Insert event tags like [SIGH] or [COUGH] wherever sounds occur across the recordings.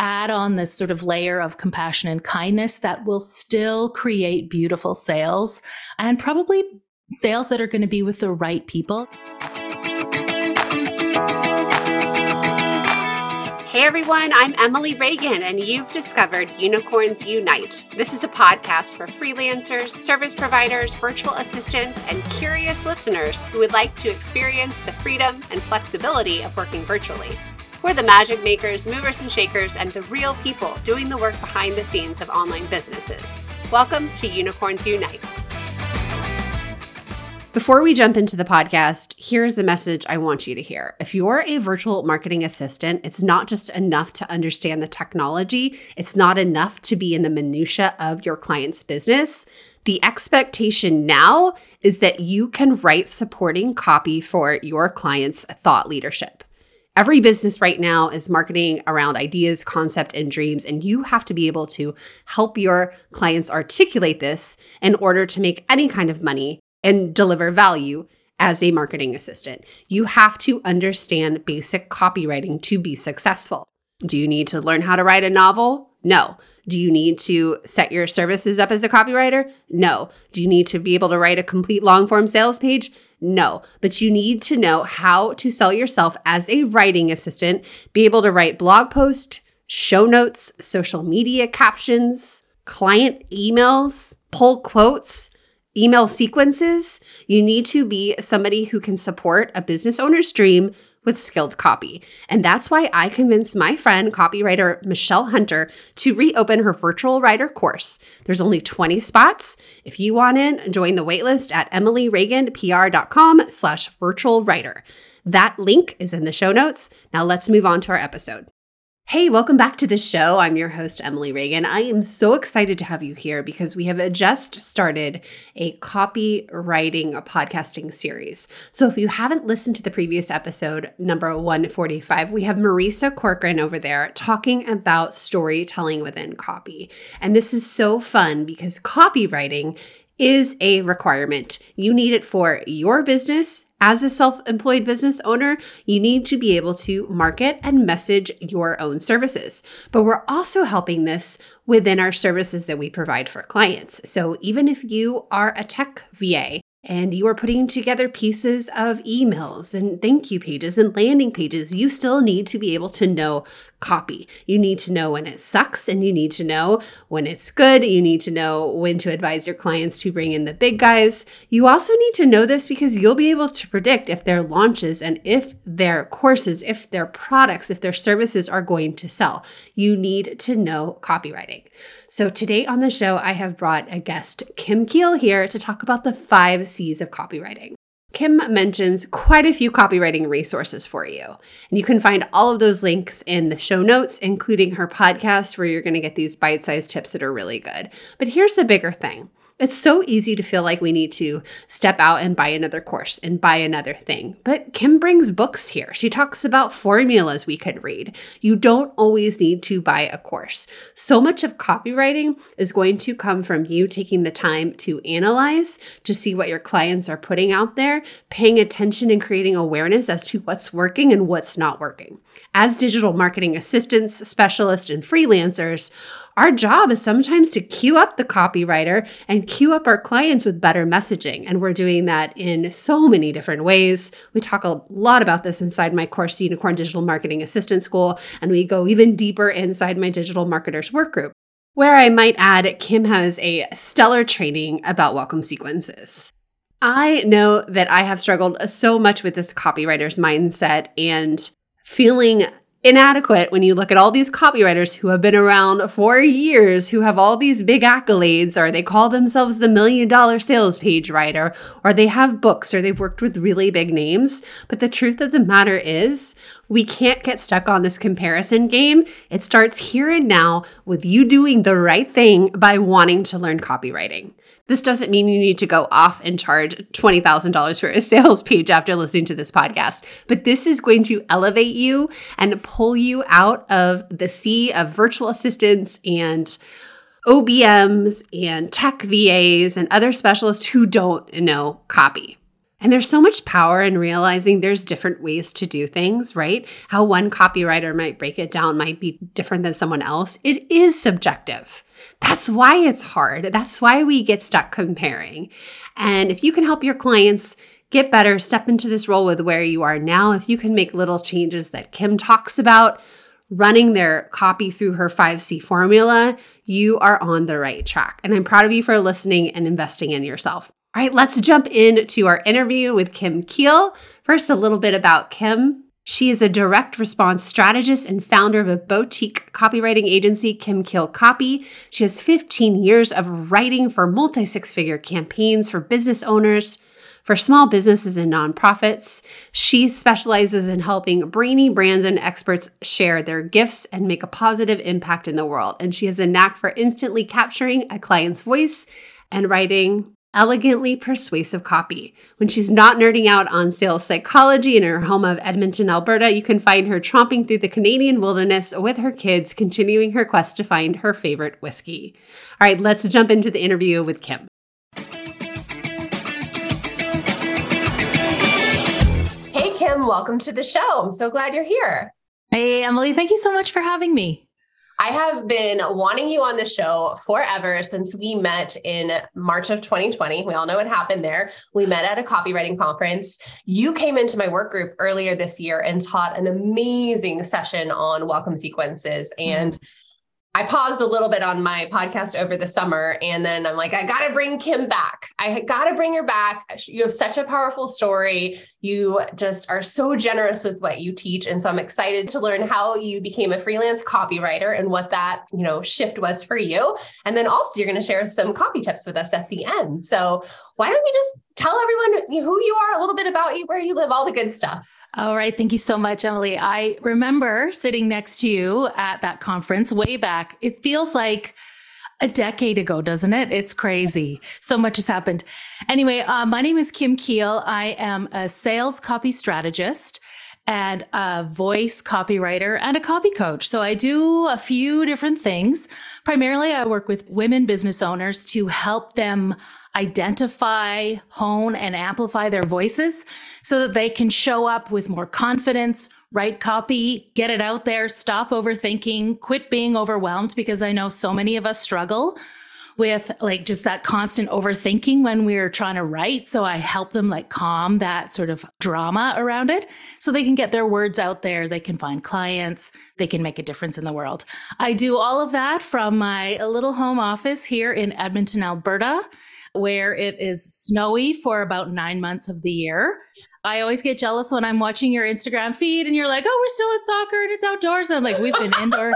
add on this sort of layer of compassion and kindness that will still create beautiful sales and probably sales that are going to be with the right people. Hey everyone, I'm Emily Reagan, and you've discovered Unicorns Unite. This is a podcast for freelancers, service providers, virtual assistants, and curious listeners who would like to experience the freedom and flexibility of working virtually. We're the magic makers, movers and shakers, and the real people doing the work behind the scenes of online businesses. Welcome to Unicorns Unite. Before we jump into the podcast, here's a message I want you to hear. If you're a virtual marketing assistant, it's not just enough to understand the technology, it's not enough to be in the minutia of your client's business. The expectation now is that you can write supporting copy for your client's thought leadership. Every business right now is marketing around ideas, concept, and dreams, and you have to be able to help your clients articulate this in order to make any kind of money and deliver value as a marketing assistant. You have to understand basic copywriting to be successful. Do you need to learn how to write a novel? No. Do you need to set your services up as a copywriter? No. Do you need to be able to write a complete long form sales page? No. But you need to know how to sell yourself as a writing assistant, be able to write blog posts, show notes, social media captions, client emails, pull quotes, email sequences, you need to be somebody who can support a business owner's dream with skilled copy. And that's why I convinced my friend, copywriter Michelle Hunter, to reopen her virtual writer course. There's only 20 spots. If you want in, join the waitlist at emilyreaganpr.com slash virtual writer. That link is in the show notes. Now let's move on to our episode. Hey, welcome back to the show. I'm your host, Emily Reagan. I am so excited to have you here because we have just started a copywriting podcasting series. So if you haven't listened to the previous episode, number 145, we have Marisa Corcoran over there talking about storytelling within copy. And this is so fun because copywriting is a requirement. You need it for your business as a self employed business owner, you need to be able to market and message your own services. But we're also helping this within our services that we provide for clients. So even if you are a tech VA, and you are putting together pieces of emails and thank you pages and landing pages, you still need to be able to know copy. You need to know when it sucks and you need to know when it's good. You need to know when to advise your clients to bring in the big guys. You also need to know this because you'll be able to predict if their launches and if their courses, if their products, if their services are going to sell. You need to know copywriting. So today on the show, I have brought a guest, Kim Kiel, here to talk about the five C's of copywriting. Kim mentions quite a few copywriting resources for you. And you can find all of those links in the show notes, including her podcast, where you're going to get these bite sized tips that are really good. But here's the bigger thing it's so easy to feel like we need to step out and buy another course and buy another thing. But Kim brings books here. She talks about formulas we could read. You don't always need to buy a course. So much of copywriting is going to come from you taking the time to analyze, to see what your clients are putting out there, paying attention and creating awareness as to what's working and what's not working. As digital marketing assistants, specialists, and freelancers, our job is sometimes to queue up the copywriter and queue up our clients with better messaging. And we're doing that in so many different ways. We talk a lot about this inside my course, Unicorn Digital Marketing Assistant School, and we go even deeper inside my digital marketers work group. Where I might add, Kim has a stellar training about welcome sequences. I know that I have struggled so much with this copywriter's mindset and feeling inadequate when you look at all these copywriters who have been around for years, who have all these big accolades, or they call themselves the million dollar sales page writer, or they have books, or they've worked with really big names. But the truth of the matter is, we can't get stuck on this comparison game. It starts here and now with you doing the right thing by wanting to learn copywriting. This doesn't mean you need to go off and charge $20,000 for a sales page after listening to this podcast, but this is going to elevate you and pull you out of the sea of virtual assistants and OBMs and tech VAs and other specialists who don't know copy. And there's so much power in realizing there's different ways to do things, right? How one copywriter might break it down might be different than someone else. It is subjective. That's why it's hard. That's why we get stuck comparing. And if you can help your clients get better, step into this role with where you are now, if you can make little changes that Kim talks about, running their copy through her 5C formula, you are on the right track. And I'm proud of you for listening and investing in yourself. All right, let's jump into our interview with Kim Kiel. First, a little bit about Kim. She is a direct response strategist and founder of a boutique copywriting agency, Kim Kiel Copy. She has 15 years of writing for multi six figure campaigns for business owners, for small businesses and nonprofits. She specializes in helping brainy brands and experts share their gifts and make a positive impact in the world. And she has a knack for instantly capturing a client's voice and writing elegantly persuasive copy. When she's not nerding out on sales psychology in her home of Edmonton, Alberta, you can find her tromping through the Canadian wilderness with her kids, continuing her quest to find her favorite whiskey. All right, let's jump into the interview with Kim. Hey, Kim, welcome to the show. I'm so glad you're here. Hey, Emily, thank you so much for having me. I have been wanting you on the show forever since we met in March of 2020. We all know what happened there. We met at a copywriting conference. You came into my work group earlier this year and taught an amazing session on welcome sequences. And mm-hmm I paused a little bit on my podcast over the summer and then I'm like, I got to bring Kim back. I got to bring her back. You have such a powerful story. You just are so generous with what you teach. And so I'm excited to learn how you became a freelance copywriter and what that, you know, shift was for you. And then also you're going to share some copy tips with us at the end. So why don't we just tell everyone who you are, a little bit about you, where you live, all the good stuff. All right. Thank you so much, Emily. I remember sitting next to you at that conference way back. It feels like a decade ago, doesn't it? It's crazy. So much has happened. Anyway, uh, my name is Kim Kiel. I am a sales copy strategist and a voice copywriter and a copy coach. So I do a few different things. Primarily, I work with women business owners to help them identify, hone, and amplify their voices so that they can show up with more confidence, write copy, get it out there, stop overthinking, quit being overwhelmed because I know so many of us struggle with like just that constant overthinking when we're trying to write. So I help them like calm that sort of drama around it so they can get their words out there. They can find clients, they can make a difference in the world. I do all of that from my little home office here in Edmonton, Alberta, where it is snowy for about nine months of the year. I always get jealous when I'm watching your Instagram feed and you're like, oh, we're still at soccer and it's outdoors. And like, we've been indoor.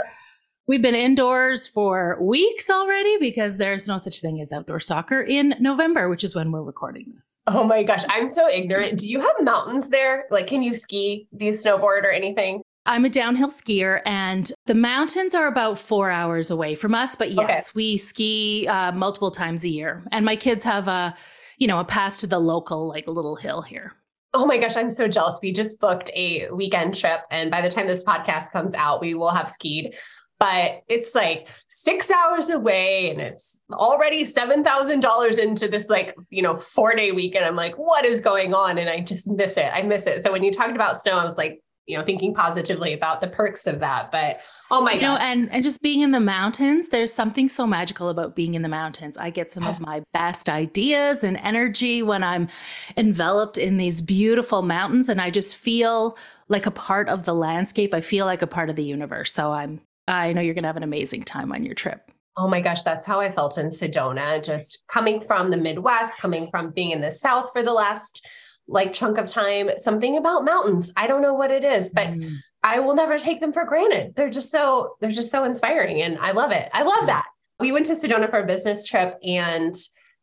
We've been indoors for weeks already because there's no such thing as outdoor soccer in November, which is when we're recording this. Oh my gosh, I'm so ignorant. Do you have mountains there? Like, can you ski? Do you snowboard or anything? I'm a downhill skier, and the mountains are about four hours away from us. But yes, okay. we ski uh, multiple times a year, and my kids have a, you know, a pass to the local like little hill here. Oh my gosh, I'm so jealous. We just booked a weekend trip, and by the time this podcast comes out, we will have skied but it's like six hours away and it's already $7,000 into this like, you know, four day weekend. I'm like, what is going on? And I just miss it. I miss it. So when you talked about snow, I was like, you know, thinking positively about the perks of that. But oh my god. and and just being in the mountains, there's something so magical about being in the mountains. I get some yes. of my best ideas and energy when I'm enveloped in these beautiful mountains and I just feel like a part of the landscape. I feel like a part of the universe. So I'm I know you're going to have an amazing time on your trip. Oh my gosh, that's how I felt in Sedona. Just coming from the Midwest, coming from being in the South for the last like chunk of time, something about mountains. I don't know what it is, but mm. I will never take them for granted. They're just so they're just so inspiring and I love it. I love that. We went to Sedona for a business trip and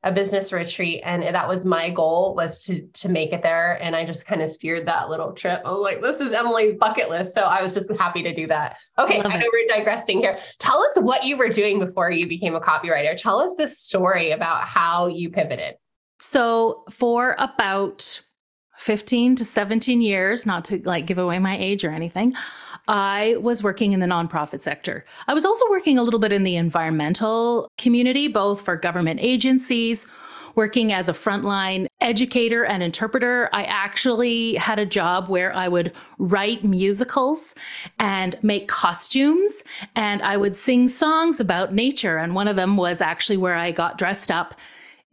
a business retreat and that was my goal was to to make it there. And i just kind of steered that little trip. I was like this is emily's bucket list. So i was just happy to do that. Okay i, I know we're digressing here. Tell us what you were doing before you became a copywriter. Tell us this story about how you pivoted. So for about 15 to 17 years not to like give away my age or anything I was working in the nonprofit sector. I was also working a little bit in the environmental community, both for government agencies working as a frontline educator and interpreter. I actually had a job where I would write musicals and make costumes and I would sing songs about nature. And one of them was actually where I got dressed up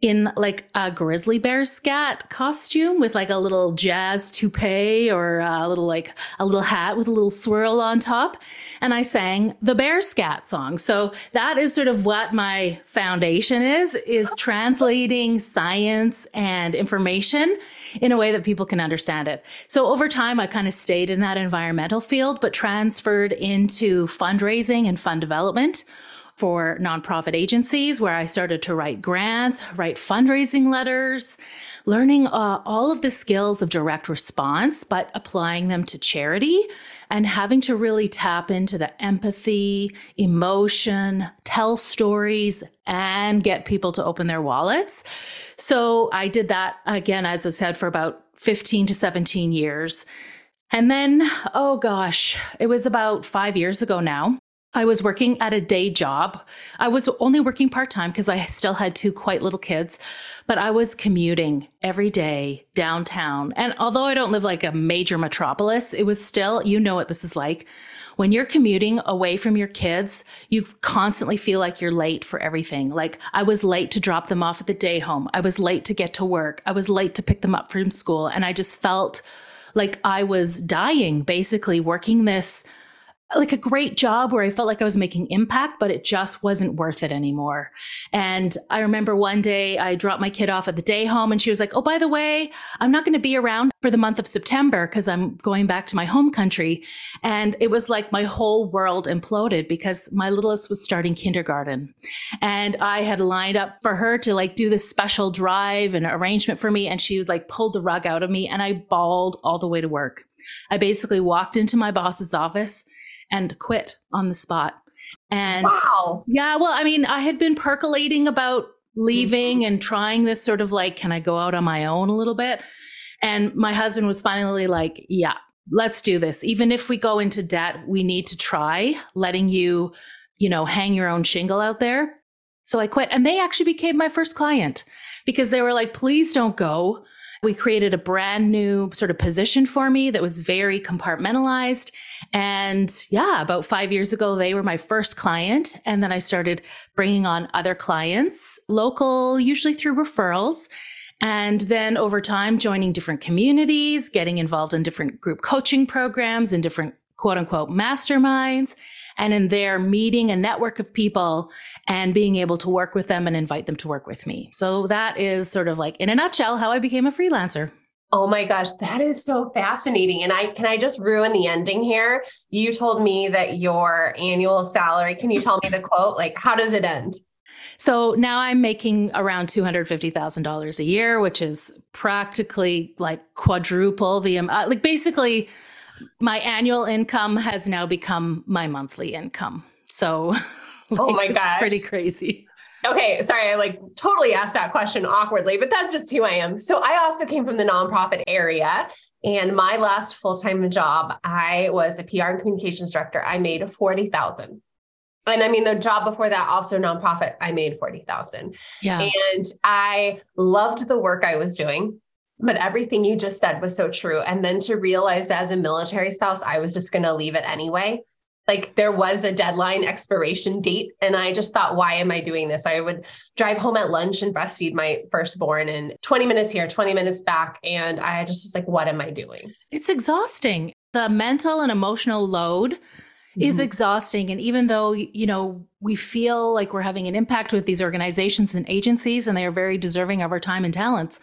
in like a grizzly bear scat costume with like a little jazz toupee or a little like a little hat with a little swirl on top. And i sang the bear scat song. So that is sort of what my foundation is is translating science and information in a way that people can understand it. So over time i kind of stayed in that environmental field but transferred into fundraising and fund development for nonprofit agencies where I started to write grants, write fundraising letters, learning uh, all of the skills of direct response, but applying them to charity and having to really tap into the empathy, emotion, tell stories, and get people to open their wallets. So I did that again, as I said, for about 15 to 17 years. And then, oh gosh, it was about five years ago now. I was working at a day job. I was only working part time because I still had two quite little kids, but I was commuting every day downtown. And although I don't live like a major metropolis, it was still, you know what this is like. When you're commuting away from your kids, you constantly feel like you're late for everything. Like I was late to drop them off at the day home. I was late to get to work. I was late to pick them up from school. And I just felt like I was dying basically working this like a great job where I felt like I was making impact, but it just wasn't worth it anymore. And I remember one day I dropped my kid off at the day home and she was like, Oh, by the way, I'm not going to be around for the month of September because I'm going back to my home country. And it was like my whole world imploded because my littlest was starting kindergarten. And I had lined up for her to like do this special drive and arrangement for me. And she like pulled the rug out of me and I bawled all the way to work. I basically walked into my boss's office and quit on the spot. And wow. yeah, well, I mean, I had been percolating about leaving mm-hmm. and trying this sort of like, can I go out on my own a little bit? And my husband was finally like, yeah, let's do this. Even if we go into debt, we need to try letting you, you know, hang your own shingle out there. So I quit. And they actually became my first client because they were like, please don't go. We created a brand new sort of position for me that was very compartmentalized. And yeah, about five years ago, they were my first client. And then I started bringing on other clients, local, usually through referrals. And then over time, joining different communities, getting involved in different group coaching programs and different quote unquote masterminds and in there meeting a network of people and being able to work with them and invite them to work with me. So that is sort of like in a nutshell how I became a freelancer. Oh my gosh, that is so fascinating. And I can I just ruin the ending here? You told me that your annual salary, can you tell me the quote? Like how does it end? So now I'm making around $250,000 a year, which is practically like quadruple the amount. Uh, like basically my annual income has now become my monthly income. So, [LAUGHS] oh like, oh my god, pretty crazy. Okay, sorry, I like totally asked that question awkwardly, but that's just who I am. So, I also came from the nonprofit area. And my last full time job, I was a PR and communications director. I made 40,000. And I mean, the job before that, also nonprofit, I made 40,000. Yeah. And I loved the work I was doing. But everything you just said was so true. And then to realize as a military spouse, I was just going to leave it anyway. Like there was a deadline expiration date. And I just thought, why am I doing this? I would drive home at lunch and breastfeed my firstborn and 20 minutes here, 20 minutes back. And I just was like, what am I doing? It's exhausting. The mental and emotional load mm-hmm. is exhausting. And even though, you know, we feel like we're having an impact with these organizations and agencies and they are very deserving of our time and talents,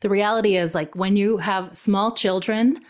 the reality is like when you have small children,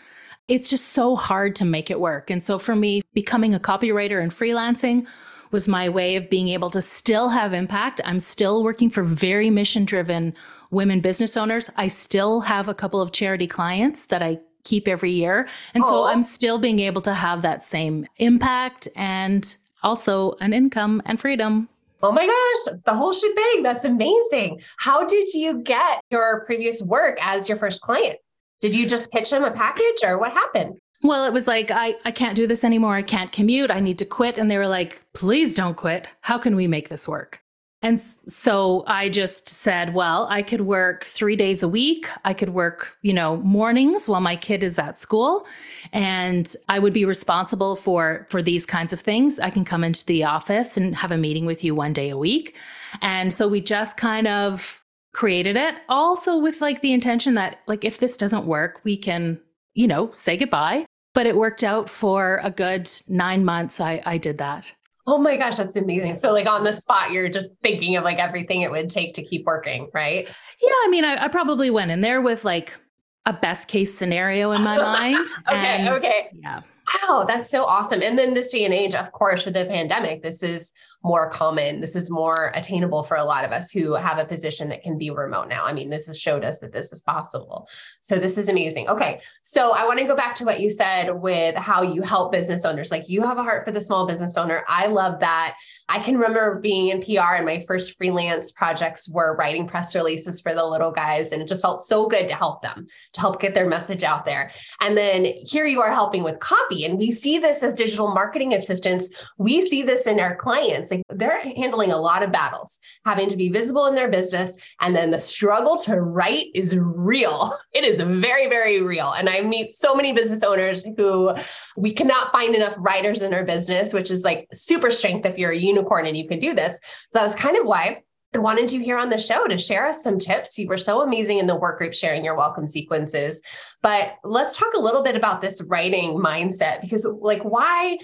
it's just so hard to make it work. And so for me, becoming a copywriter and freelancing was my way of being able to still have impact. I'm still working for very mission driven women business owners. I still have a couple of charity clients that I keep every year. And so I'm still being able to have that same impact and also an income and freedom. Oh my gosh, the whole shebang. That's amazing. How did you get your previous work as your first client? Did you just pitch them a package or what happened? Well, it was like, I, I can't do this anymore. I can't commute. I need to quit. And they were like, please don't quit. How can we make this work? And so I just said, well, I could work three days a week. I could work, you know, mornings while my kid is at school. And I would be responsible for for these kinds of things. I can come into the office and have a meeting with you one day a week. And so we just kind of created it also with like the intention that like if this doesn't work, we can, you know, say goodbye. But it worked out for a good nine months. I, I did that. Oh my gosh, that's amazing. So, like on the spot, you're just thinking of like everything it would take to keep working, right? Yeah. I mean, I, I probably went in there with like a best case scenario in my [LAUGHS] mind. okay. and, okay. Yeah. Wow, that's so awesome. And then this day and age, of course, with the pandemic, this is more common. This is more attainable for a lot of us who have a position that can be remote now. I mean, this has showed us that this is possible. So this is amazing. Okay. So I want to go back to what you said with how you help business owners. Like you have a heart for the small business owner. I love that. I can remember being in PR and my first freelance projects were writing press releases for the little guys. And it just felt so good to help them, to help get their message out there. And then here you are helping with copy. And we see this as digital marketing assistants. We see this in our clients like they're handling a lot of battles, having to be visible in their business. And then the struggle to write is real. [LAUGHS] It is very, very real. And I meet so many business owners who we cannot find enough writers in our business, which is like super strength if you're a unicorn and you can do this. So that was kind of why I wanted you here on the show to share us some tips. You were so amazing in the work group sharing your welcome sequences. But let's talk a little bit about this writing mindset because, like, why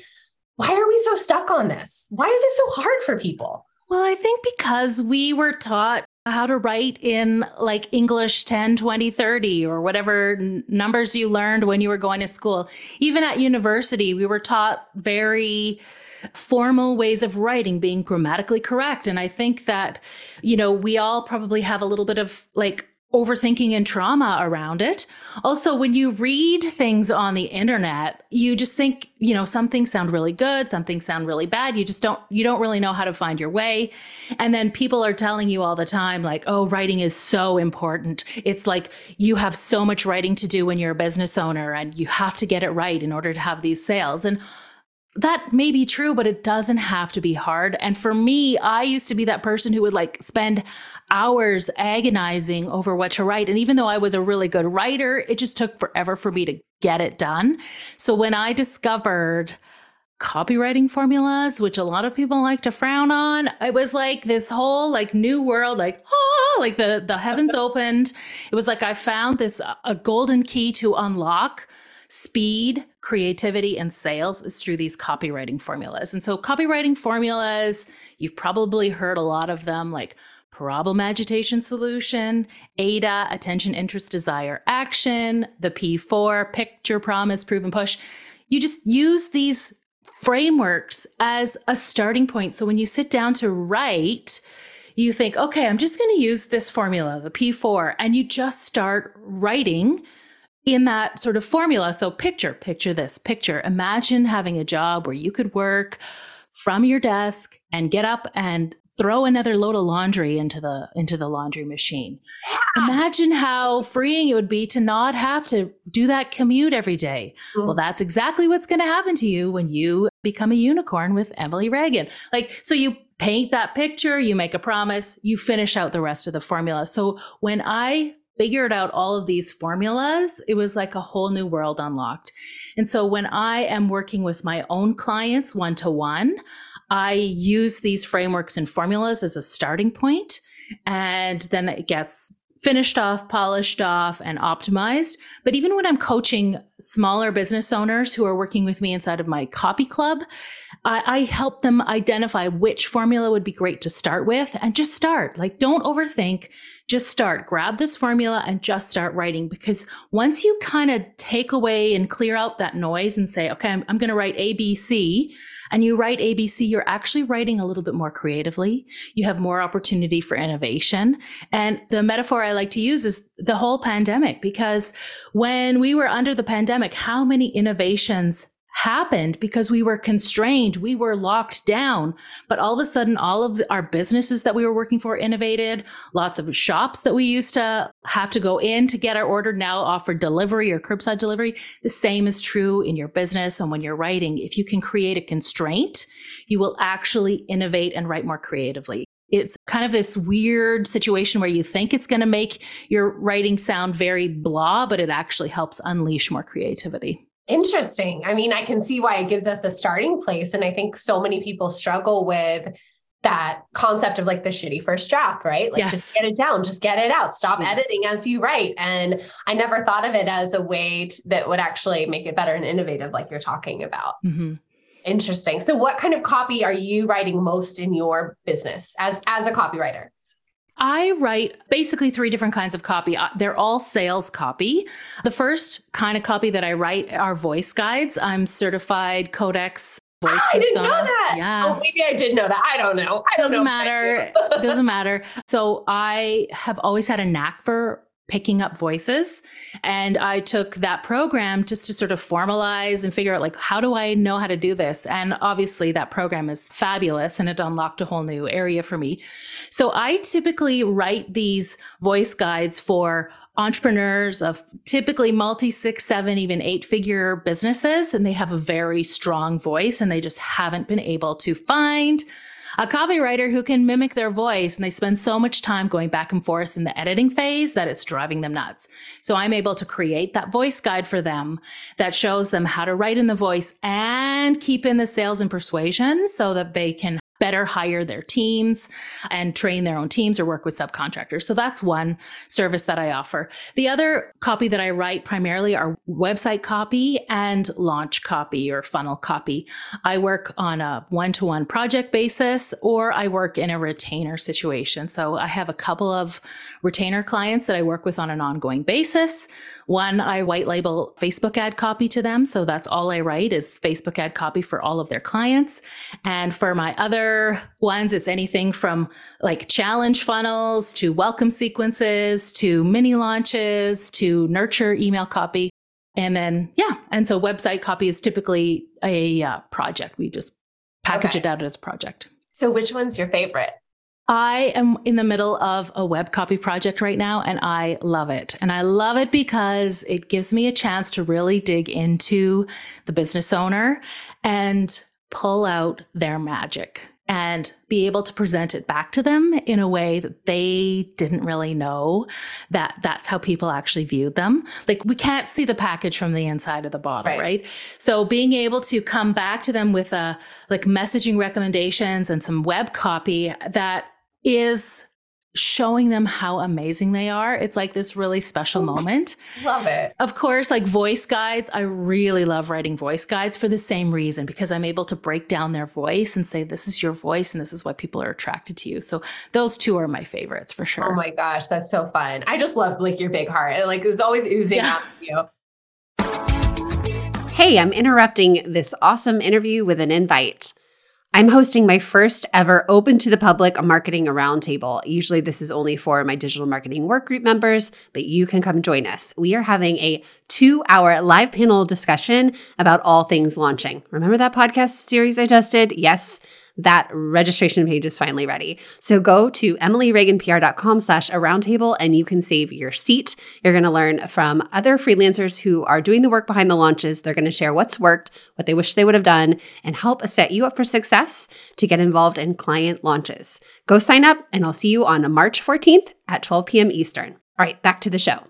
why are we so stuck on this? Why is it so hard for people? Well, I think because we were taught how to write in like English 10, 20, 30, or whatever n- numbers you learned when you were going to school. Even at university, we were taught very formal ways of writing, being grammatically correct. And I think that, you know, we all probably have a little bit of like overthinking and trauma around it. Also, when you read things on the internet, you just think, you know, some things sound really good, some things sound really bad. You just don't you don't really know how to find your way. And then people are telling you all the time like, "Oh, writing is so important." It's like you have so much writing to do when you're a business owner and you have to get it right in order to have these sales. And that may be true, but it doesn't have to be hard. And for me, I used to be that person who would like spend hours agonizing over what to write. And even though I was a really good writer, it just took forever for me to get it done. So when I discovered copywriting formulas, which a lot of people like to frown on, it was like this whole like new world, like, oh, like the, the heavens [LAUGHS] opened. It was like I found this uh, a golden key to unlock speed, creativity, and sales is through these copywriting formulas. And so, copywriting formulas, you've probably heard a lot of them like problem, agitation, solution, AIDA, attention, interest, desire, action, the P4, picture, promise, prove, and push. You just use these frameworks as a starting point. So, when you sit down to write, you think, okay, I'm just going to use this formula, the P4, and you just start writing in that sort of formula. So picture, picture this, picture, imagine having a job where you could work from your desk and get up and throw another load of laundry into the into the laundry machine. Yeah. Imagine how freeing it would be to not have to do that commute every day. Mm-hmm. Well, that's exactly what's going to happen to you when you become a unicorn with Emily Reagan. Like so you paint that picture, you make a promise, you finish out the rest of the formula. So when I figured out all of these formulas, it was like a whole new world unlocked. And so when I am working with my own clients one to one, I use these frameworks and formulas as a starting point, and then it gets finished off, polished off, and optimized. But even when I'm coaching smaller business owners who are working with me inside of my copy club, I, I, help them identify which formula would be great to start with and just start. Like, don't overthink, just start. Grab this formula and just start writing because once you kind of take away and clear out that noise and say, okay, I'm, I'm going to write ABC and you write ABC, you're actually writing a little bit more creatively. You have more opportunity for innovation. And the metaphor I like to use is the whole pandemic, because when we were under the pandemic, how many innovations happened because we were constrained, we were locked down. But all of a sudden, all of the, our businesses that we were working for innovated. Lots of shops that we used to have to go in to get our order now offer delivery or curbside delivery. The same is true in your business and when you're writing. If you can create a constraint, you will actually innovate and write more creatively. it's kind of this weird situation where you think it's going to make your writing sound very blah, but it actually helps unleash more creativity. Interesting. I mean, I can see why it gives us a starting place. And I think so many people struggle with that concept of like the shitty first draft, right? Like yes. just get it down, just get it out, stop yes. editing as you write. And I never thought of it as a way to, that would actually make it better and innovative, like you're talking about. Mm-hmm. Interesting. So what kind of copy are you writing most in your business as as a copywriter? I write basically three different kinds of copy. They're all sales copy. The first kind of copy that I write are voice guides. I'm certified Codex voice I didn't know that. Yeah. Oh, maybe I did know that. I don't know. I doesn't know matter. [LAUGHS] doesn't matter. So I have always had a knack for picking up voices. And I took that program just to sort of formalize and figure out like, how do I know how to do this? And obviously that program is fabulous and it unlocked a whole new area for me. So I typically write these voice guides for entrepreneurs of typically multi six, seven, even eight figure businesses. And they have a very strong voice and they just haven't been able to find a copywriter who can mimic their voice and they spend so much time going back and forth in the editing phase that it's driving them nuts. So I'm able to create that voice guide for them that shows them how to write in the voice and keep in the sales and persuasion so that they can better hire their teams and train their own teams or work with subcontractors. So that's one service that I offer. The other copy that I write primarily are website copy and launch copy or funnel copy. I work on a one to one project basis or I work in a retainer situation. So I have a couple of retainer clients that I work with on an ongoing basis. One, I white label Facebook ad copy to them. So that's all I write is Facebook ad copy for all of their clients. And for my other ones, it's anything from like challenge funnels to welcome sequences to mini launches to nurture email copy. And then, yeah. And so website copy is typically a uh, project. We just package okay. it out as a project. So, which one's your favorite? I am in the middle of a web copy project right now and I love it. And I love it because it gives me a chance to really dig into the business owner and pull out their magic and be able to present it back to them in a way that they didn't really know that that's how people actually viewed them. Like we can't see the package from the inside of the bottle, right? right? So being able to come back to them with a like messaging recommendations and some web copy that is showing them how amazing they are. It's like this really special moment. love it. Of course, like voice guides, I really love writing voice guides for the same reason because I'm able to break down their voice and say, this is your voice and this is why people are attracted to you. So those two are my favorites for oh sure. Oh my gosh, that's so fun. I just love like your big heart. And like it's always oozing yeah. out of you. Hey, I'm interrupting this awesome interview with an invite. I'm hosting my first ever open to the public marketing roundtable. Usually, this is only for my digital marketing workgroup members, but you can come join us. We are having a two hour live panel discussion about all things launching. Remember that podcast series I just did? Yes that registration page is finally ready. So go to emilyreaganpr.com slash a roundtable and you can save your seat. You're going to learn from other freelancers who are doing the work behind the launches. They're going to share what's worked, what they wish they would have done, and help set you up for success to get involved in client launches. Go sign up and I'll see you on March 14th at 12 p.m. Eastern. All right, back to the show.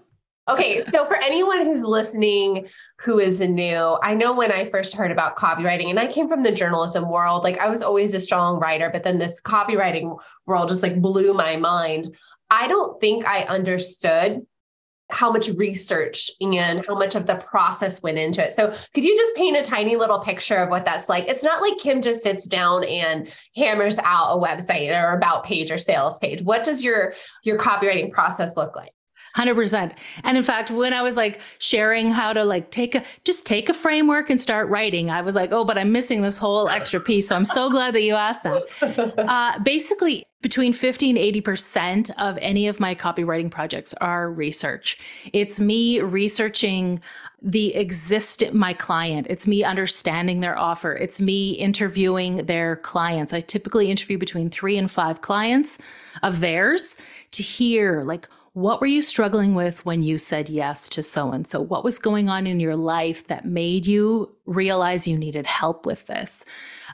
Okay, so for anyone who's listening who is new, I know when I first heard about copywriting, and I came from the journalism world, like I was always a strong writer, but then this copywriting world just like blew my mind. I don't think I understood how much research and how much of the process went into it. So, could you just paint a tiny little picture of what that's like? It's not like Kim just sits down and hammers out a website or about page or sales page. What does your your copywriting process look like? 100%. And in fact, when I was like sharing how to like take a just take a framework and start writing, I was like, "Oh, but I'm missing this whole extra piece." So I'm so glad that you asked that. [LAUGHS] Uh, basically, between 50 and 80% of any of my copywriting projects are research. It's me researching the exist my client. It's me understanding their offer. It's me interviewing their clients. I typically interview between 3 and 5 clients of theirs to hear like what were you struggling with when you said yes to so and so? What was going on in your life that made you realize you needed help with this?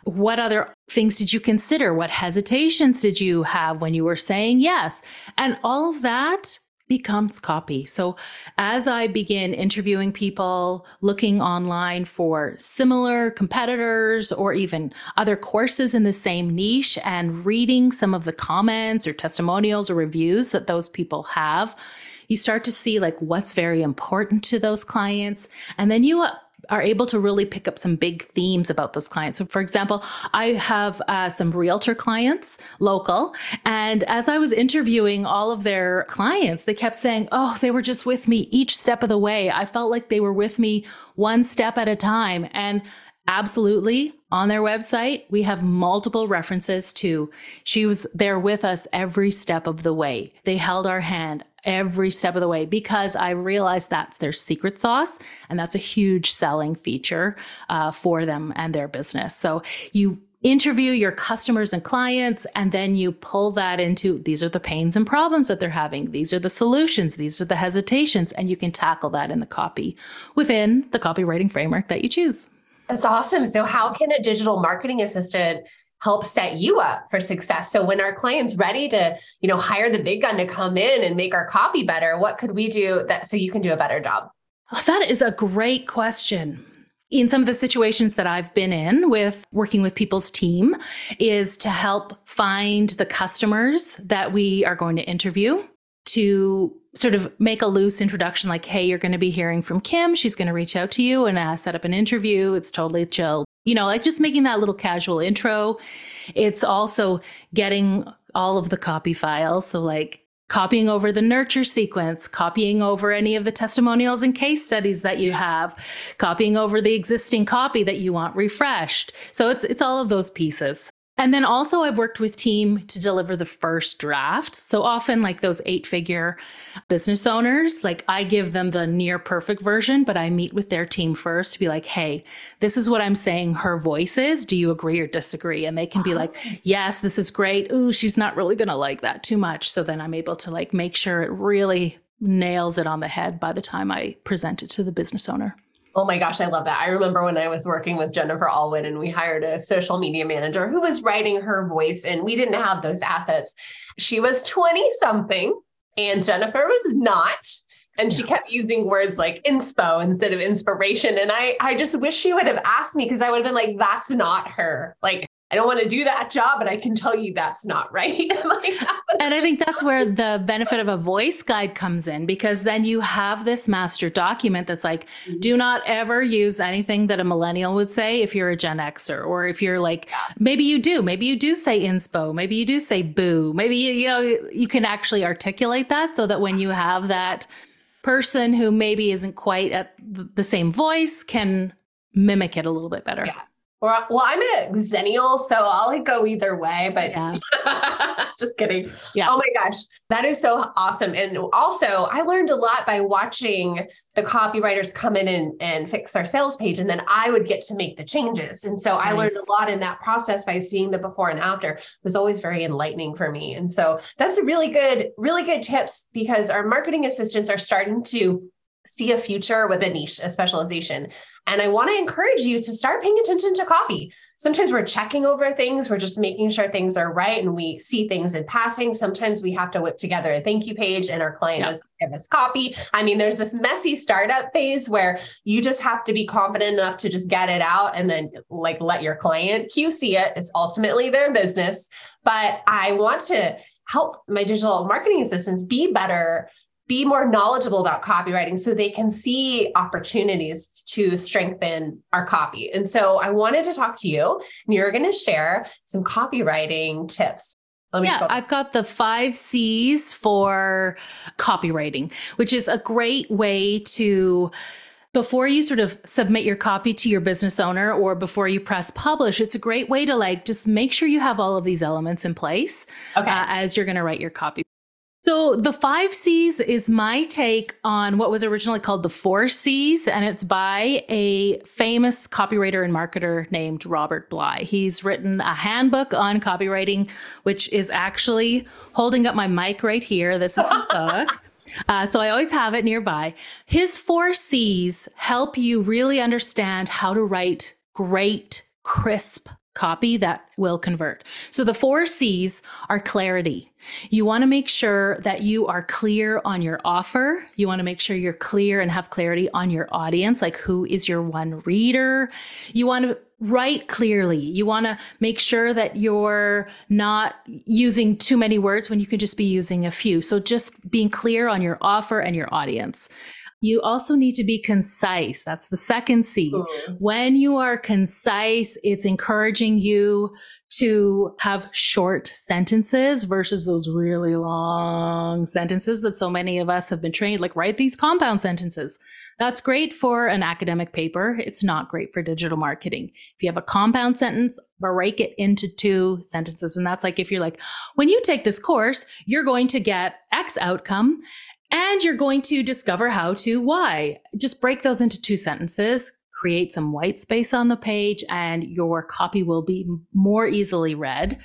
What other things did you consider? What hesitations did you have when you were saying yes? And all of that becomes copy. So as I begin interviewing people, looking online for similar competitors or even other courses in the same niche and reading some of the comments or testimonials or reviews that those people have, you start to see like what's very important to those clients. And then you are able to really pick up some big themes about those clients. So, for example, I have uh, some realtor clients, local, and as I was interviewing all of their clients, they kept saying, Oh, they were just with me each step of the way. I felt like they were with me one step at a time. And absolutely on their website we have multiple references to she was there with us every step of the way they held our hand every step of the way because I realized that's their secret sauce and that's a huge selling feature uh, for them and their business. So you interview your customers and clients and then you pull that into these are the pains and problems that they're having. These are the solutions. These are the hesitations. And you can tackle that in the copy within the copywriting framework that you choose. That's awesome. So how can a digital marketing assistant help set you up for success. So when our client's ready to, you know, hire the big gun to come in and make our copy better, what could we do that so you can do a better job? Oh, that is a great question in some of the situations that I've been in with working with people's team is to help find the customers that we are going to interview to sort of make a loose introduction like hey you're going to be hearing from kim she's going to reach out to you and uh, set up an interview it's totally chill you know, like just making that little casual intro. It's also getting all of the copy files. So, like copying over the nurture sequence, copying over any of the testimonials and case studies that you have, copying over the existing copy that you want refreshed. So, it's, it's all of those pieces. And then also, I've worked with team to deliver the first draft. So often, like those eight figure business owners, like I give them the near perfect version, but I meet with their team first to be like, hey, this is what I'm saying her voice is. Do you agree or disagree? And they can be like, yes, this is great. Ooh, she's not really going to like that too much. So then I'm able to like make sure it really nails it on the head by the time I present it to the business owner. Oh my gosh, I love that. I remember when I was working with Jennifer Allwood and we hired a social media manager who was writing her voice, and we didn't have those assets. She was 20 something, and Jennifer was not. And she kept using words like inspo instead of inspiration. And I, I just wish she would have asked me because I would have been like, that's not her. Like, I don't want to do that job, but I can tell you that's not right. [LAUGHS] like, and I think that's where the benefit of a voice guide comes in because then you have this master document that's like, mm-hmm. do not ever use anything that a millennial would say if you're a Gen Xer, or if you're like, maybe you do, maybe you do say inspo, maybe you do say boo, maybe you, you know you can actually articulate that so that when you have that person who maybe isn't quite at the same voice can mimic it a little bit better. Yeah. Or, well, I'm a Xennial, so I'll like go either way, but yeah. [LAUGHS] just kidding. Yeah. Oh my gosh. That is so awesome. And also, I learned a lot by watching the copywriters come in and, and fix our sales page. And then I would get to make the changes. And so nice. I learned a lot in that process by seeing the before and after. It was always very enlightening for me. And so that's a really good, really good tips because our marketing assistants are starting to see a future with a niche, a specialization. And I want to encourage you to start paying attention to copy. Sometimes we're checking over things, we're just making sure things are right and we see things in passing. Sometimes we have to whip together a thank you page and our client doesn't give us copy. I mean, there's this messy startup phase where you just have to be confident enough to just get it out and then like let your client QC it. It's ultimately their business. But I want to help my digital marketing assistants be better be more knowledgeable about copywriting so they can see opportunities to strengthen our copy. And so I wanted to talk to you and you're going to share some copywriting tips. yeah, I've got the five C's for copywriting, which is a great way to before you sort of submit your copy to your business owner or before you press publish, it's a great way to like just make sure you have all of these elements in place okay. uh, as you're going to write your copy. So, the five C's is my take on what was originally called the four C's, and it's by a famous copywriter and marketer named Robert Bly. He's written a handbook on copywriting, which is actually holding up my mic right here. This is his [LAUGHS] book. Uh, so I always have it nearby. His four C's help you really understand how to write great, crisp copy that will convert. So the four C's are clarity. You want to make sure that you are clear on your offer. You want to make sure you're clear and have clarity on your audience, like who is your one reader. You want to write clearly. You want to make sure that you're not using too many words when you can just be using a few. So just being clear on your offer and your audience. You also need to be concise. That's the second C. When you are concise, it's encouraging you to have short sentences versus those really long sentences that so many of us have been trained like write these compound sentences. That's great for an academic paper. It's not great for digital marketing. If you have a compound sentence, break it into two sentences. And that's like if you're like, when you take this course, you're going to get X outcome and you're going to discover how to why. Just break those into two sentences, create some white space on the page, and your copy will be more easily read.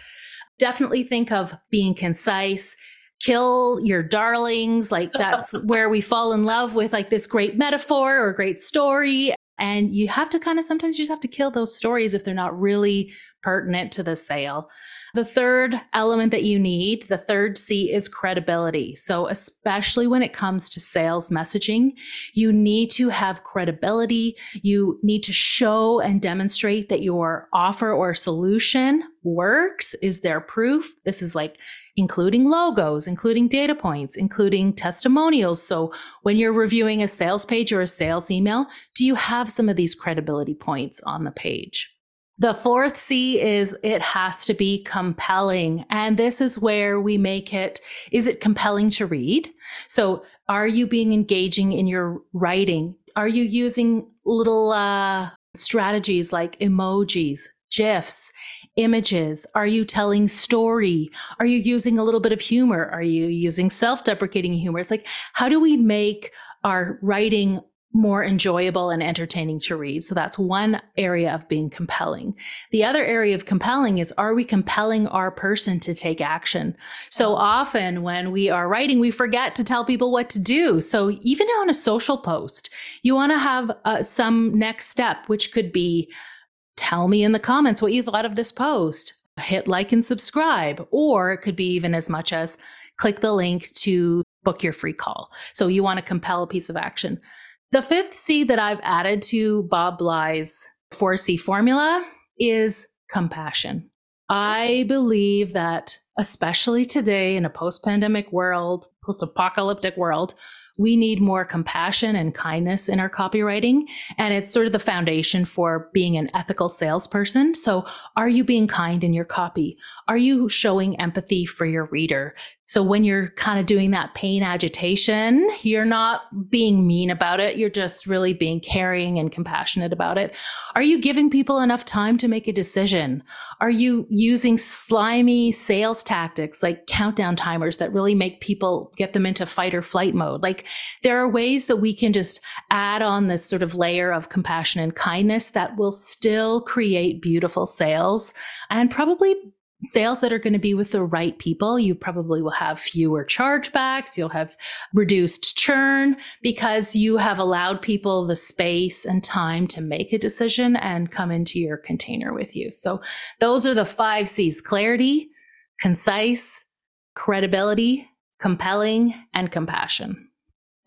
Definitely think of being concise. Kill your darlings. Like that's [LAUGHS] where we fall in love with like this great metaphor or great story. And you have to kind of sometimes you just have to kill those stories if they're not really pertinent to the sale. The third element that you need, the third C, is credibility. So, especially when it comes to sales messaging, you need to have credibility. You need to show and demonstrate that your offer or solution works. Is there proof? This is like including logos, including data points, including testimonials. So, when you're reviewing a sales page or a sales email, do you have some of these credibility points on the page? The fourth C is it has to be compelling. And this is where we make it is it compelling to read? So, are you being engaging in your writing? Are you using little uh, strategies like emojis, GIFs, images? Are you telling story? Are you using a little bit of humor? Are you using self deprecating humor? It's like, how do we make our writing more enjoyable and entertaining to read. So that's one area of being compelling. The other area of compelling is are we compelling our person to take action? So often when we are writing, we forget to tell people what to do. So even on a social post, you want to have uh, some next step, which could be tell me in the comments what you thought of this post, hit like and subscribe, or it could be even as much as click the link to book your free call. So you want to compel a piece of action. The fifth C that I've added to Bob Bly's 4C formula is compassion. I believe that, especially today in a post pandemic world, post apocalyptic world, we need more compassion and kindness in our copywriting. And it's sort of the foundation for being an ethical salesperson. So, are you being kind in your copy? Are you showing empathy for your reader? So when you're kind of doing that pain agitation, you're not being mean about it. You're just really being caring and compassionate about it. Are you giving people enough time to make a decision? Are you using slimy sales tactics like countdown timers that really make people get them into fight or flight mode? Like there are ways that we can just add on this sort of layer of compassion and kindness that will still create beautiful sales and probably sales that are going to be with the right people, you probably will have fewer chargebacks. You'll have reduced churn because you have allowed people the space and time to make a decision and come into your container with you. So, those are the five C's clarity, concise, credibility, compelling, and compassion.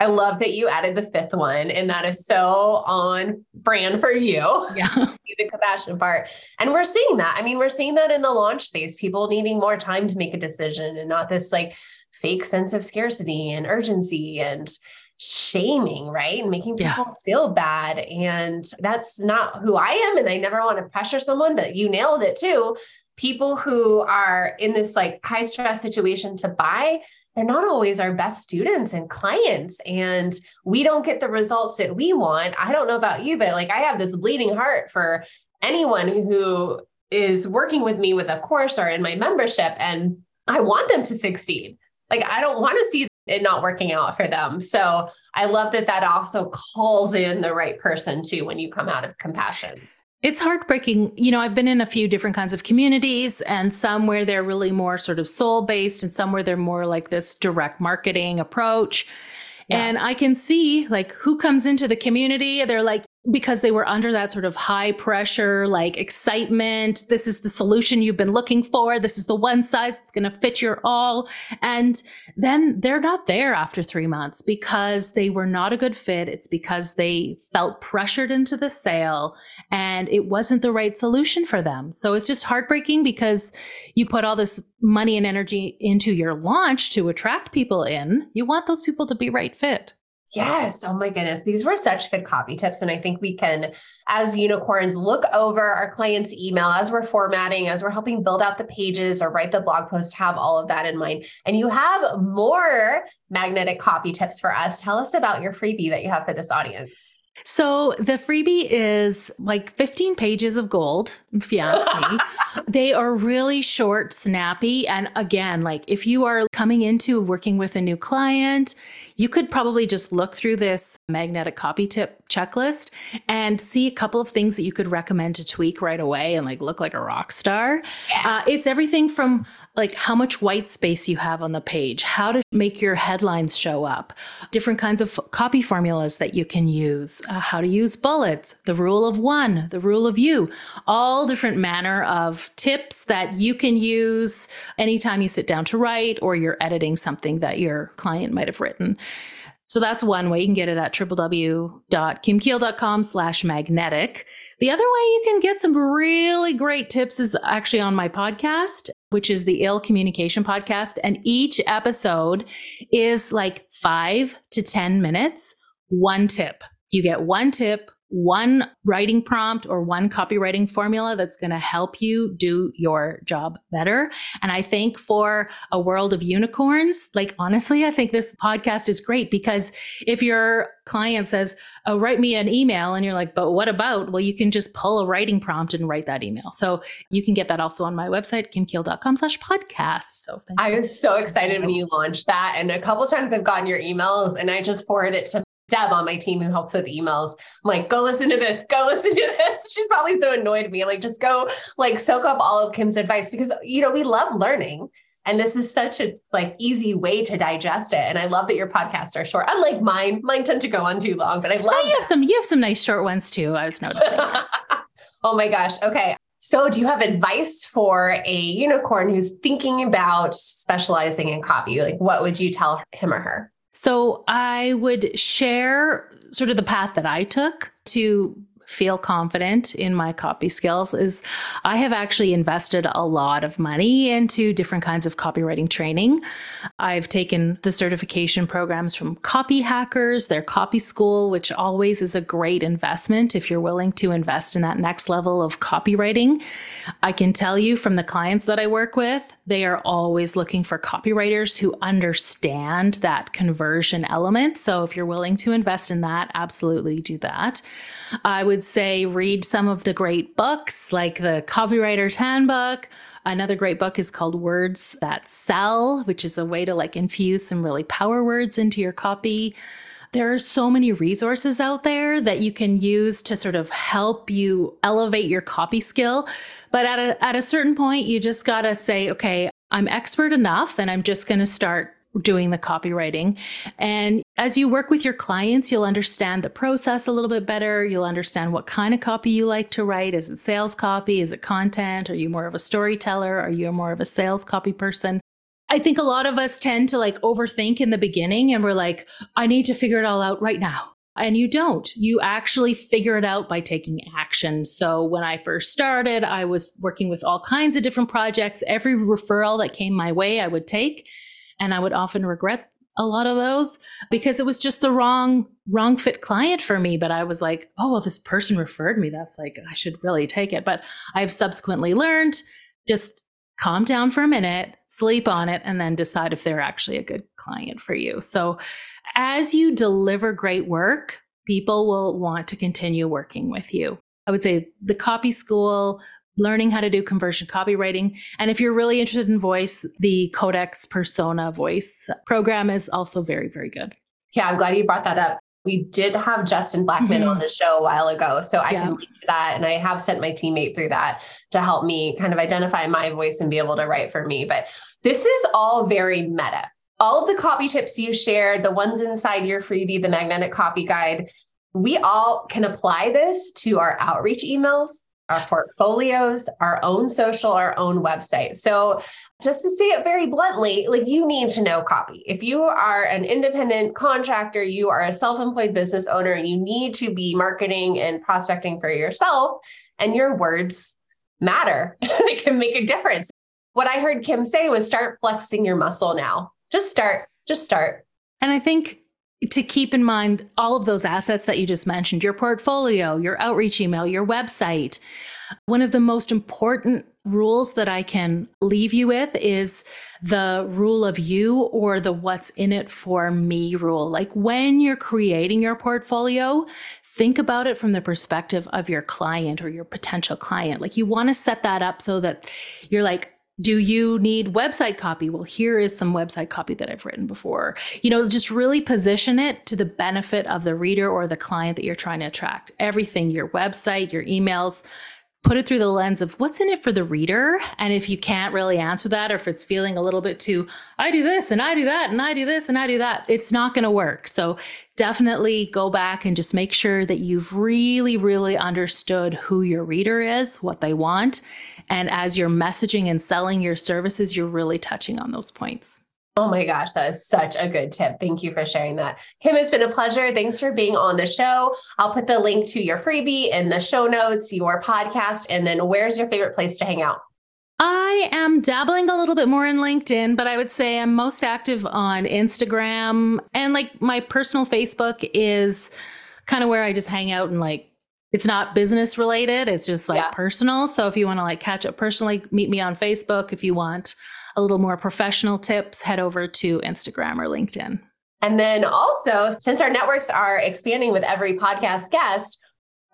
I love that you added the fifth one, and that is so on brand for you. [LAUGHS] Yeah. [LAUGHS] the compassion part. And we're seeing that. I mean, we're seeing that in the launch space, people needing more time to make a decision and not this like fake sense of scarcity and urgency and shaming, right? And making people yeah. feel bad. And that's not who I am. And I never want to pressure someone, but you nailed it too. People who are in this like high stress situation to buy, they're not always our best students and clients and we don't get the results that we want. I don't know about you but like i have this bleeding heart for anyone who is working with me with a course or in my membership and i want them to succeed. Like i don't want to see it not working out for them. So i love that that also calls in the right person too when you come out of compassion it's heartbreaking. You know, I've been in a few different kinds of communities and some where they're really more sort of soul based and some where they're more like this direct marketing approach. Yeah. And I can see like who comes into the community. They're like, because they were under that sort of high pressure, like excitement. This is the solution you've been looking for. This is the one size that's going to fit your all. And then they're not there after three months because they were not a good fit. It's because they felt pressured into the sale and it wasn't the right solution for them. So it's just heartbreaking because you put all this money and energy into your launch to attract people in. You want those people to be right fit. Yes. Oh my goodness. These were such good copy tips. And I think we can, as unicorns, look over our clients' email as we're formatting, as we're helping build out the pages or write the blog post, have all of that in mind. And you have more magnetic copy tips for us. Tell us about your freebie that you have for this audience. So the freebie is like 15 pages of gold, if you ask me. [LAUGHS] they are really short, snappy. And again, like if you are coming into working with a new client, you could probably just look through this magnetic copy tip checklist and see a couple of things that you could recommend to tweak right away and like look like a rock star. Yeah. Uh, it's everything from like how much white space you have on the page, how to make your headlines show up, different kinds of copy formulas that you can use, uh, how to use bullets, the rule of one, the rule of you, all different manner of tips that you can use anytime you sit down to write or you're editing something that your client might have written. So that's one way you can get it at www.kimkiel.com slash magnetic. The other way you can get some really great tips is actually on my podcast, which is the Ill Communication Podcast. And each episode is like five to 10 minutes, one tip. You get one tip one writing prompt or one copywriting formula that's going to help you do your job better. And I think for a world of unicorns, like honestly, I think this podcast is great because if your client says, oh, write me an email, and you're like, but what about? Well, you can just pull a writing prompt and write that email. So you can get that also on my website, kimkiel.com slash podcast. So I was so excited when you launched that. And a couple times I've gotten your emails and I just forward it to Deb on my team who helps with emails. I'm like, go listen to this, go listen to this. [LAUGHS] She's probably so annoyed at me. Like, just go like soak up all of Kim's advice because you know we love learning. And this is such a like easy way to digest it. And I love that your podcasts are short. Unlike mine, mine tend to go on too long, but I love oh, you have some you have some nice short ones too. I was noticing. [LAUGHS] oh my gosh. Okay. So, do you have advice for a unicorn who's thinking about specializing in copy? Like, what would you tell him or her? So I would share sort of the path that I took to feel confident in my copy skills is I have actually invested a lot of money into different kinds of copywriting training. I've taken the certification programs from Copy Hackers, their copy school, which always is a great investment if you're willing to invest in that next level of copywriting. I can tell you from the clients that I work with, they are always looking for copywriters who understand that conversion element. So if you're willing to invest in that, absolutely do that. I would say read some of the great books like the Copywriter's Handbook. Another great book is called Words That Sell, which is a way to like infuse some really power words into your copy. There are so many resources out there that you can use to sort of help you elevate your copy skill. But at a, at a certain point, you just got to say, okay, I'm expert enough and I'm just going to start doing the copywriting. And as you work with your clients, you'll understand the process a little bit better. You'll understand what kind of copy you like to write. Is it sales copy? Is it content? Are you more of a storyteller? Are you more of a sales copy person? I think a lot of us tend to like overthink in the beginning and we're like, I need to figure it all out right now. And you don't. You actually figure it out by taking action. So when I first started, I was working with all kinds of different projects. Every referral that came my way, I would take and I would often regret a lot of those because it was just the wrong wrong fit client for me. But i was like oh well this person referred me. That's like i should really take it. But i've subsequently learned just calm down for a minute sleep on it and then decide if they're actually a good client for you. So as you deliver great work people will want to continue working with you. I would say the copy school learning how to do conversion copywriting. And if you're really interested in voice, the Codex Persona voice program is also very, very good. Yeah, I'm glad you brought that up. We did have Justin Blackman mm-hmm. on the show a while ago. So I yeah. can link to that. And I have sent my teammate through that to help me kind of identify my voice and be able to write for me. But this is all very meta. All of the copy tips you shared, the ones inside your freebie, the magnetic copy guide, we all can apply this to our outreach emails, our portfolios, our own social, our own website. So, just to say it very bluntly, like you need to know copy. If you are an independent contractor, you are a self employed business owner, and you need to be marketing and prospecting for yourself, and your words matter, [LAUGHS] they can make a difference. What I heard Kim say was start flexing your muscle now. Just start, just start. And I think to keep in mind all of those assets that you just mentioned your portfolio, your outreach email, your website. One of the most important rules that I can leave you with is the rule of you or the what's in it for me rule. Like when you're creating your portfolio, think about it from the perspective of your client or your potential client. Like you want to set that up so that you're like, do you need website copy? Well, here is some website copy that I've written before. You know, just really position it to the benefit of the reader or the client that you're trying to attract. Everything, your website, your emails, put it through the lens of what's in it for the reader. And if you can't really answer that, or if it's feeling a little bit too, I do this and I do that and I do this and I do that, it's not going to work. So definitely go back and just make sure that you've really, really understood who your reader is, what they want. And as you're messaging and selling your services, you're really touching on those points. Oh my gosh, that is such a good tip. Thank you for sharing that. Kim, it's been a pleasure. Thanks for being on the show. I'll put the link to your freebie in the show notes, your podcast, and then where's your favorite place to hang out? I am dabbling a little bit more in LinkedIn, but I would say I'm most active on Instagram. And like my personal Facebook is kind of where I just hang out and like it's not business related, it's just like yeah. personal. So if you want to like catch up personally, meet me on Facebook. If you want a little more professional tips, head over to Instagram or LinkedIn. And then also, since our networks are expanding with every podcast guest,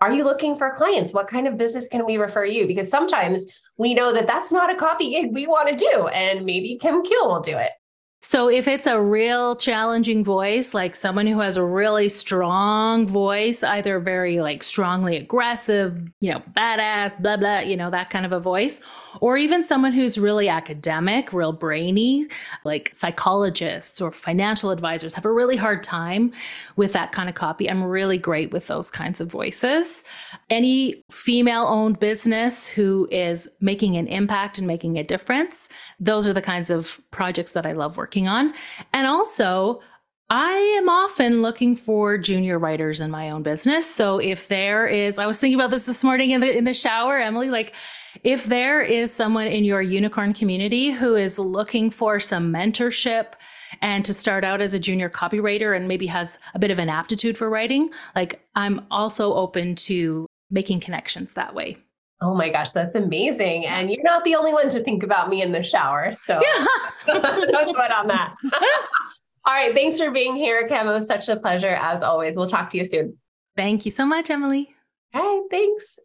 are you looking for clients? What kind of business can we refer you? Because sometimes we know that that's not a copy gig we want to do, and maybe Kim Kiel will do it. So if it's a real challenging voice, like someone who has a really strong voice, either very like strongly aggressive, you know, badass, blah blah, you know, that kind of a voice, or even someone who's really academic, real brainy, like psychologists or financial advisors have a really hard time with that kind of copy. I'm really great with those kinds of voices. Any female-owned business who is making an impact and making a difference, those are the kinds of projects that I love working working on. And also, I am often looking for junior writers in my own business. So if there is, I was thinking about this this morning in the in the shower, Emily, like if there is someone in your unicorn community who is looking for some mentorship and to start out as a junior copywriter and maybe has a bit of an aptitude for writing, like I'm also open to making connections that way. Oh my gosh, that's amazing. And you're not the only one to think about me in the shower. So [LAUGHS] yeah. [LAUGHS] no sweat on that. [LAUGHS] All right. Thanks for being here, Kim. It was such a pleasure as always. We'll talk to you soon. Thank you so much, Emily. All right. Thanks.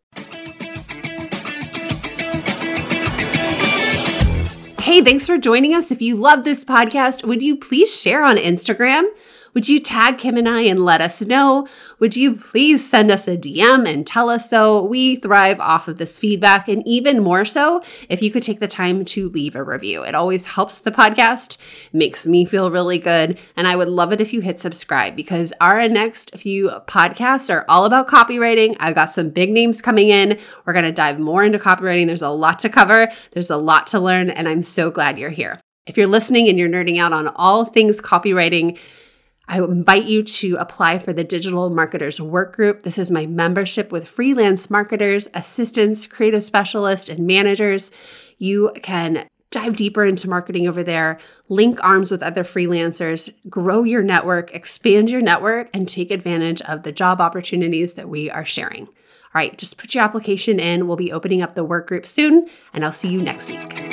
Hey, thanks for joining us. If you love this podcast, would you please share on Instagram? Would you tag Kim and I and let us know? Would you please send us a DM and tell us so? We thrive off of this feedback, and even more so if you could take the time to leave a review. It always helps the podcast, makes me feel really good, and I would love it if you hit subscribe because our next few podcasts are all about copywriting. I've got some big names coming in. We're going to dive more into copywriting. There's a lot to cover, there's a lot to learn, and I'm so glad you're here. If you're listening and you're nerding out on all things copywriting, I invite you to apply for the Digital Marketers Work Group. This is my membership with freelance marketers, assistants, creative specialists, and managers. You can dive deeper into marketing over there, link arms with other freelancers, grow your network, expand your network, and take advantage of the job opportunities that we are sharing. All right, just put your application in. We'll be opening up the work group soon, and I'll see you next week.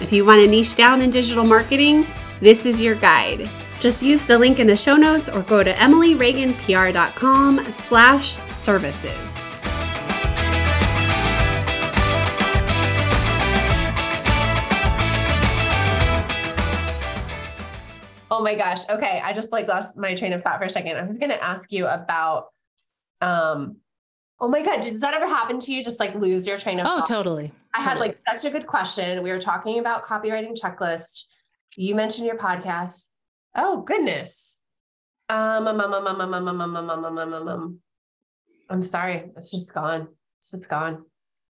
If you want to niche down in digital marketing, This is your guide. Just use the link in the show notes or go to emilyreaganpr.com slash services. Oh my gosh. Okay. I just like lost my train of thought for a second. I was going to ask you about, um, oh my God, does that ever happen to you? Just like lose your train of Oh, thought? Oh, totally. I had like such a good question. We were talking about copywriting checklist. You mentioned your podcast. Oh goodness. Um, um, um, um, um, um, um, um, um, um, um, um, um. I'm sorry. It's just gone. It's just gone.